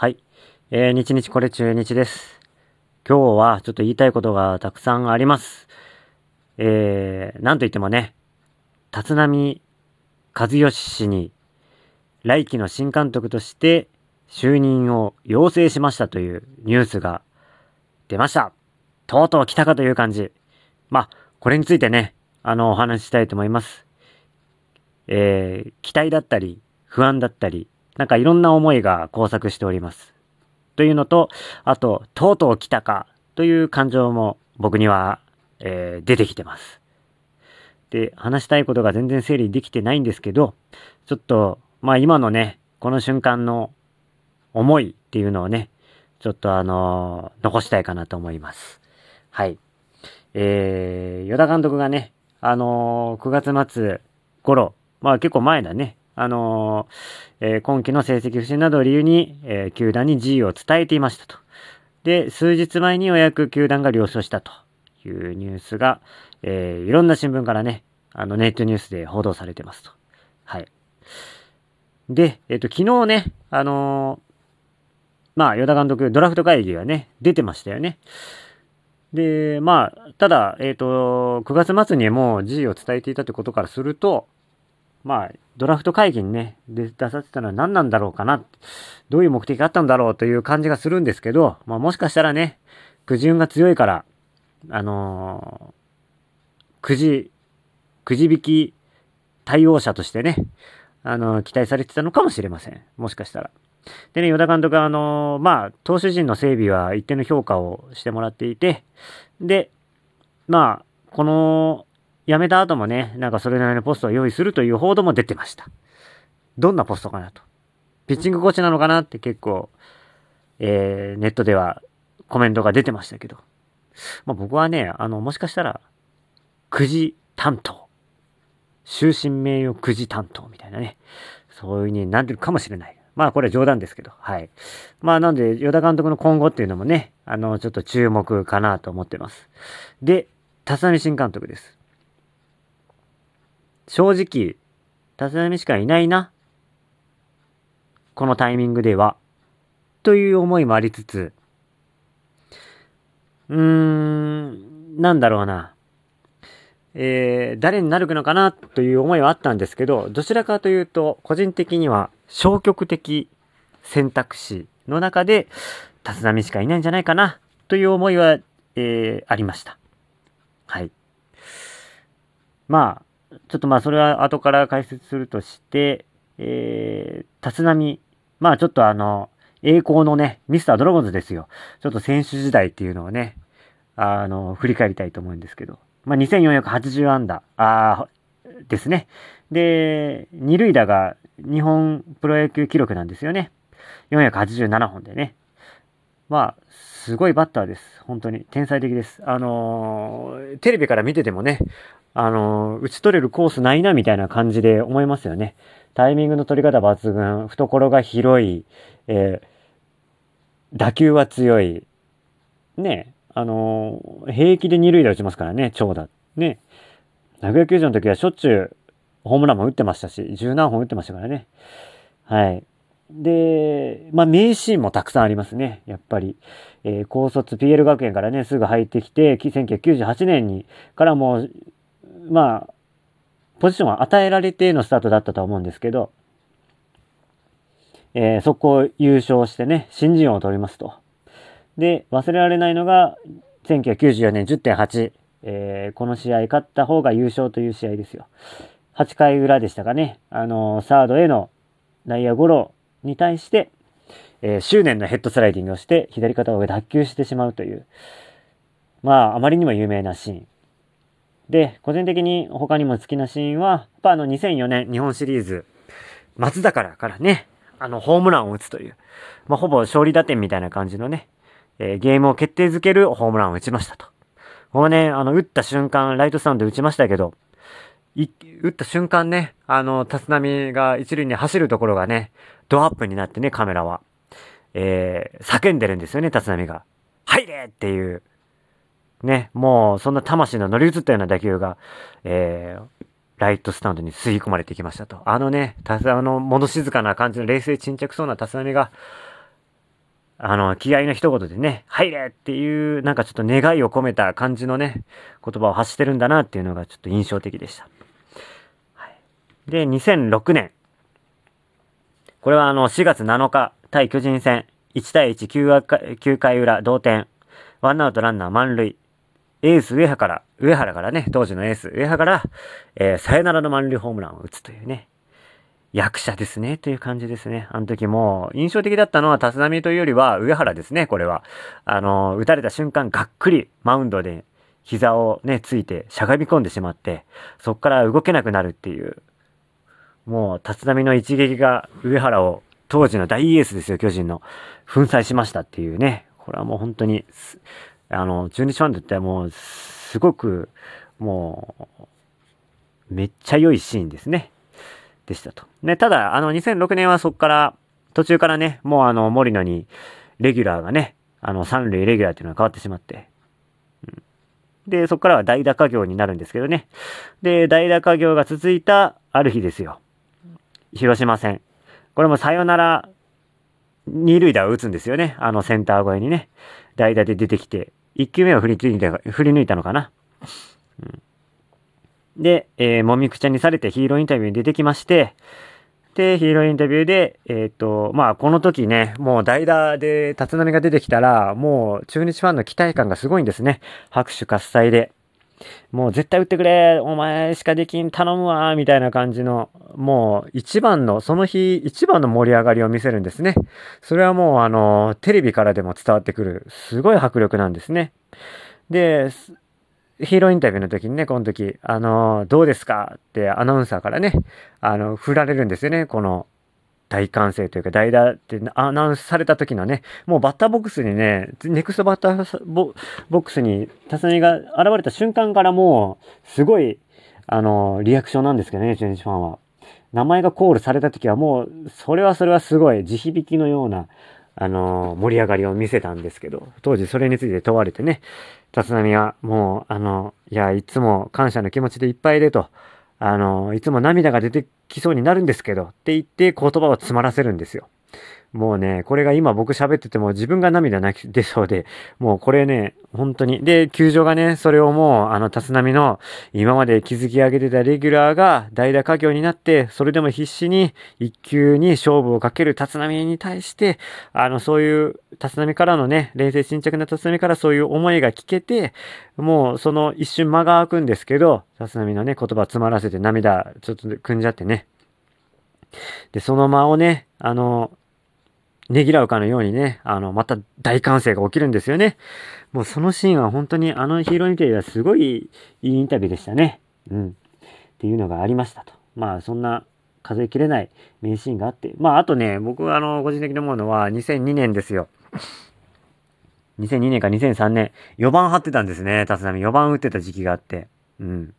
はい。えー、日日これ中日です。今日はちょっと言いたいことがたくさんあります。えー、なんといってもね、立浪和義氏に来季の新監督として就任を要請しましたというニュースが出ました。とうとう来たかという感じ。まあ、これについてね、あの、お話ししたいと思います。えー、期待だったり、不安だったり、なんかいろんな思いが交錯しております。というのと、あと、とうとう来たかという感情も僕には、えー、出てきてます。で、話したいことが全然整理できてないんですけど、ちょっと、まあ今のね、この瞬間の思いっていうのをね、ちょっとあのー、残したいかなと思います。はい。えー、与田監督がね、あのー、9月末頃、まあ結構前だね、あのー、えー、今季の成績不振などを理由に、えー、球団に辞意を伝えていましたと。で、数日前にようやく球団が了承したというニュースが、えー、いろんな新聞からね、あのネットニュースで報道されてますと。はい。で、えっ、と、昨日ね、あのまあ、与田監督、ドラフト会議がね、出てましたよね。で、まあ、ただ、えっ、と、9月末にもう辞意を伝えていたということからすると、まあ、ドラフト会議にね、出させたのは何なんだろうかな。どういう目的があったんだろうという感じがするんですけど、まあもしかしたらね、くじ運が強いから、あのー、くじ、くじ引き対応者としてね、あのー、期待されてたのかもしれません。もしかしたら。でね、与田監督は、あのー、まあ、投手陣の整備は一定の評価をしてもらっていて、で、まあ、この辞めた後もね、なんかそれなりのポストを用意するという報道も出てました。どんなポストかなと。ピッチングコーチなのかなって結構、えー、ネットではコメントが出てましたけど。まあ、僕はね、あの、もしかしたら、くじ担当。終身名誉くじ担当みたいなね。そういう風になってるかもしれない。まあこれは冗談ですけど、はい。まあなんで、与田監督の今後っていうのもね、あの、ちょっと注目かなと思ってます。で、立浪新監督です。正直、立浪しかいないな。このタイミングでは。という思いもありつつ、うーん、なんだろうな。えー、誰になるのかな？という思いはあったんですけど、どちらかというと、個人的には消極的選択肢の中で、立浪しかいないんじゃないかなという思いは、えー、ありました。はい。まあ、ちょっとまあそれは後から解説するとして、えー、立浪、まあちょっとあの、栄光のね、ミスタードラゴンズですよ。ちょっと選手時代っていうのをね、あの、振り返りたいと思うんですけど、まあ2480安打、あですね。で、二塁打が日本プロ野球記録なんですよね。487本でね。まあ、すごいバッターです。本当に。天才的です。あのー、テレビから見ててもね、あのー、打ち取れるコースないなみたいな感じで思いますよね。タイミングの取り方抜群、懐が広い、えー、打球は強い。ね、あのー、平気で二塁打打ちますからね、長打。ね。名古屋球場の時はしょっちゅうホームランも打ってましたし、十何本打ってましたからね。はい。で、まあ、名シーンもたくさんありますね。やっぱり。えー、高卒 PL 学園からね、すぐ入ってきて、1998年に、からもう、まあ、ポジションは与えられてのスタートだったと思うんですけど、えー、そこを優勝してね、新人王を取りますと。で、忘れられないのが、1994年10.8、えー、この試合勝った方が優勝という試合ですよ。8回裏でしたかね。あのー、サードへの内野ゴロに対して、えー、執念のヘッドスライディングをして、左肩を上脱臼してしまうという、まあ、あまりにも有名なシーン。で、個人的に他にも好きなシーンは、やっぱあの2004年日本シリーズ、松坂からね、あの、ホームランを打つという、まあ、ほぼ勝利打点みたいな感じのね、えー、ゲームを決定づけるホームランを打ちましたと。このね、あの、打った瞬間、ライトスタンド打ちましたけど、打った瞬間ね、あの、立浪が一塁に走るところがね、ドアップになってね、カメラは。えー、叫んでるんですよね、立浪が。入れっていう。ね、もう、そんな魂の乗り移ったような打球が、えー、ライトスタンドに吸い込まれてきましたと。あのね、たあの、物静かな感じの冷静沈着そうな立浪が、あの、気合の一言でね、入れっていう、なんかちょっと願いを込めた感じのね、言葉を発してるんだなっていうのがちょっと印象的でした。はい、で、2006年。これはあの、4月7日、対巨人戦、1対1 9, 9回裏、同点。ワンアウトランナー満塁。エース上原から、上原からね、当時のエース上原から、えー、サヨナラの満塁ホームランを打つというね、役者ですね、という感じですね。あの時も、印象的だったのは、立浪というよりは、上原ですね、これは。あの、打たれた瞬間、がっくり、マウンドで、膝をね、ついて、しゃがみ込んでしまって、そこから動けなくなるっていう。もう、立浪の一撃が、上原を、当時の大エースですよ、巨人の。粉砕しましたっていうね。これはもう本当に、あの、中日ファンとってはもう、すごく、もう、めっちゃ良いシーンですね。でしたと。ね、ただ、あの、2006年はそこから、途中からね、もうあの、森野に、レギュラーがね、あの、三塁レギュラーっていうのが変わってしまって、で、そこからは代打家業になるんですけどね。で、代打家業が続いたある日ですよ。広島戦。これもサヨナラ、二塁打を打つんですよね。あのセンター越えにね。代打で出てきて、一球目を振り抜いた、振り抜いたのかな。うんで、えー、もみくちゃにされてヒーローインタビューに出てきまして、で、ヒーローインタビューで、えっ、ー、と、まあ、この時ね、もう代打で立浪が出てきたら、もう中日ファンの期待感がすごいんですね。拍手喝采で。もう絶対打ってくれお前しかできん頼むわみたいな感じの、もう一番の、その日一番の盛り上がりを見せるんですね。それはもうあの、テレビからでも伝わってくる、すごい迫力なんですね。で、ヒーローインタビューの時にね、この時、あの、どうですか？ってアナウンサーからね、あの、振られるんですよね、この大歓声というか、代打ってアナウンスされた時のね、もうバッターボックスにね、ネクストバッターボックスに、辰巳が現れた瞬間からもう、すごい、あの、リアクションなんですけどね、中日ファンは。名前がコールされた時はもう、それはそれはすごい、地響きのような、あの、盛り上がりを見せたんですけど、当時それについて問われてね、立浪はもう、あの、いや、いつも感謝の気持ちでいっぱいでと、あの、いつも涙が出てきそうになるんですけど、って言って言葉を詰まらせるんですよ。もうね、これが今僕喋ってても自分が涙泣き出そうで、もうこれね、本当に。で、球場がね、それをもう、あの、立浪の今まで築き上げてたレギュラーが代打家業になって、それでも必死に一球に勝負をかける立浪に対して、あの、そういう立浪からのね、冷静沈着な立浪からそういう思いが聞けて、もうその一瞬間が空くんですけど、立浪のね、言葉詰まらせて涙ちょっと汲んじゃってね。で、その間をね、あの、ねぎらうかのようにね、あの、また大歓声が起きるんですよね。もうそのシーンは本当にあのヒーローインタビューはすごいいいインタビューでしたね。うん。っていうのがありましたと。まあそんな数えきれない名シーンがあって。まああとね、僕はあの、個人的に思うのは2002年ですよ。2002年か2003年、4番張ってたんですね、立浪。4番打ってた時期があって。うん。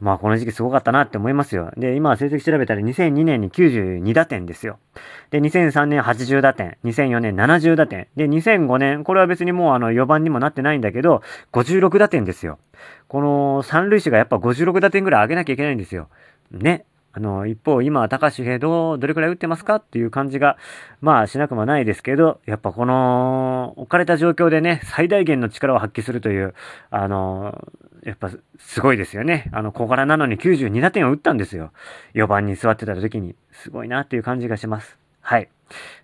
まあこの時期すごかったなって思いますよ。で、今成績調べたら2002年に92打点ですよ。で、2003年80打点、2004年70打点。で、2005年、これは別にもうあの4番にもなってないんだけど、56打点ですよ。この三塁手がやっぱ56打点ぐらい上げなきゃいけないんですよ。ね。あの、一方、今、高橋平どどれくらい打ってますかっていう感じが、まあ、しなくもないですけど、やっぱこの、置かれた状況でね、最大限の力を発揮するという、あの、やっぱ、すごいですよね。あの、小柄なのに92打点を打ったんですよ。4番に座ってた時に。すごいなっていう感じがします。はい。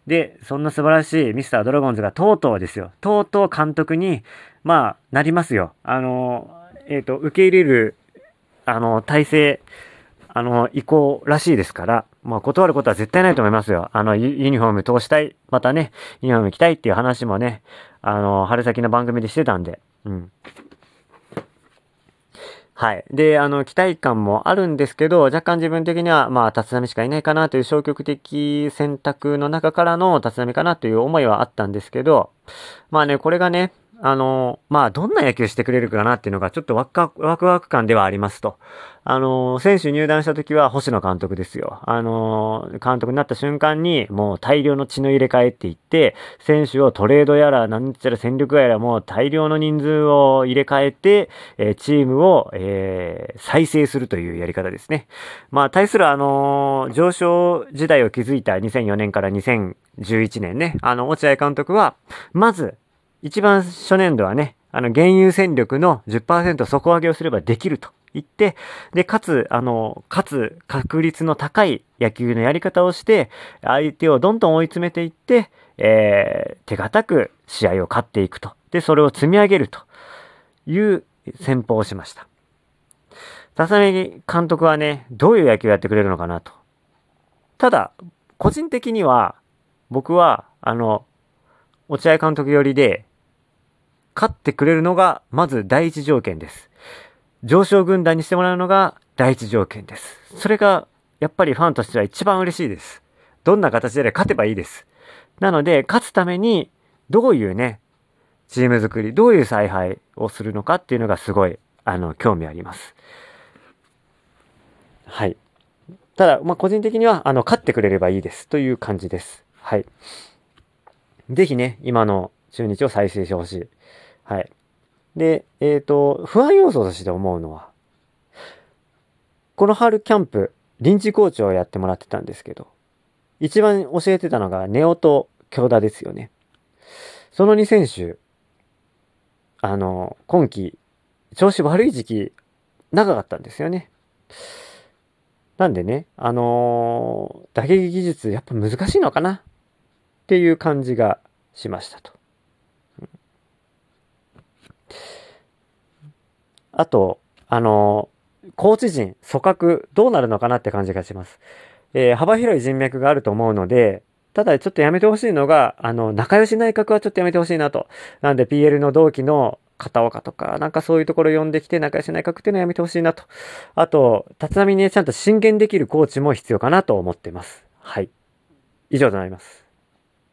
で、そんな素晴らしいミスタードラゴンズがとうとうですよ。とうとう監督に、まあ、なりますよ。あの、えっ、ー、と、受け入れる、あの、体制、あの、意向らしいですから、まあ、断ることは絶対ないと思いますよ。あの、ユニフォーム通したい、またね、ユニフォーム着たいっていう話もね、あの、春先の番組でしてたんで、うん。はい。で、あの、期待感もあるんですけど、若干自分的には、まあ、立浪しかいないかなという消極的選択の中からの立浪かなという思いはあったんですけど、まあね、これがね、あの、まあ、どんな野球してくれるかなっていうのがちょっとワクワク感ではありますと。あの、選手入団した時は星野監督ですよ。あの、監督になった瞬間にもう大量の血の入れ替えって言って、選手をトレードやら、なんちゃら戦力やらもう大量の人数を入れ替えて、え、チームを、えー、再生するというやり方ですね。まあ、対するあの、上昇時代を築いた2004年から2011年ね、あの、落合監督は、まず、一番初年度はね、あの、現有戦力の10%底上げをすればできると言って、で、かつ、あの、かつ確率の高い野球のやり方をして、相手をどんどん追い詰めていって、えー、手堅く試合を勝っていくと。で、それを積み上げるという戦法をしました。笹目監督はね、どういう野球をやってくれるのかなと。ただ、個人的には、僕は、あの、落合監督寄りで、勝ってくれるのが、まず第一条件です。上昇軍団にしてもらうのが第一条件です。それが、やっぱりファンとしては一番嬉しいです。どんな形で勝てばいいです。なので、勝つために、どういうね、チーム作り、どういう采配をするのかっていうのがすごい、あの、興味あります。はい。ただ、まあ、個人的には、あの、勝ってくれればいいですという感じです。はい。ぜひね、今の中日を再生してほしい。はい。で、えっ、ー、と、不安要素として思うのは、この春キャンプ、臨時コーチをやってもらってたんですけど、一番教えてたのがネオと京田ですよね。その2選手、あの、今季、調子悪い時期、長かったんですよね。なんでね、あのー、打撃技術、やっぱ難しいのかなっていう感じがしましたと。あと、あの、コーチ陣、組閣、どうなるのかなって感じがします。えー、幅広い人脈があると思うので、ただちょっとやめてほしいのが、あの、仲良し内閣はちょっとやめてほしいなと。なんで PL の同期の片岡とか、なんかそういうところ呼んできて仲良し内閣っていうのはやめてほしいなと。あと、立浪にね、ちゃんと進言できるコーチも必要かなと思ってます。はい。以上となります。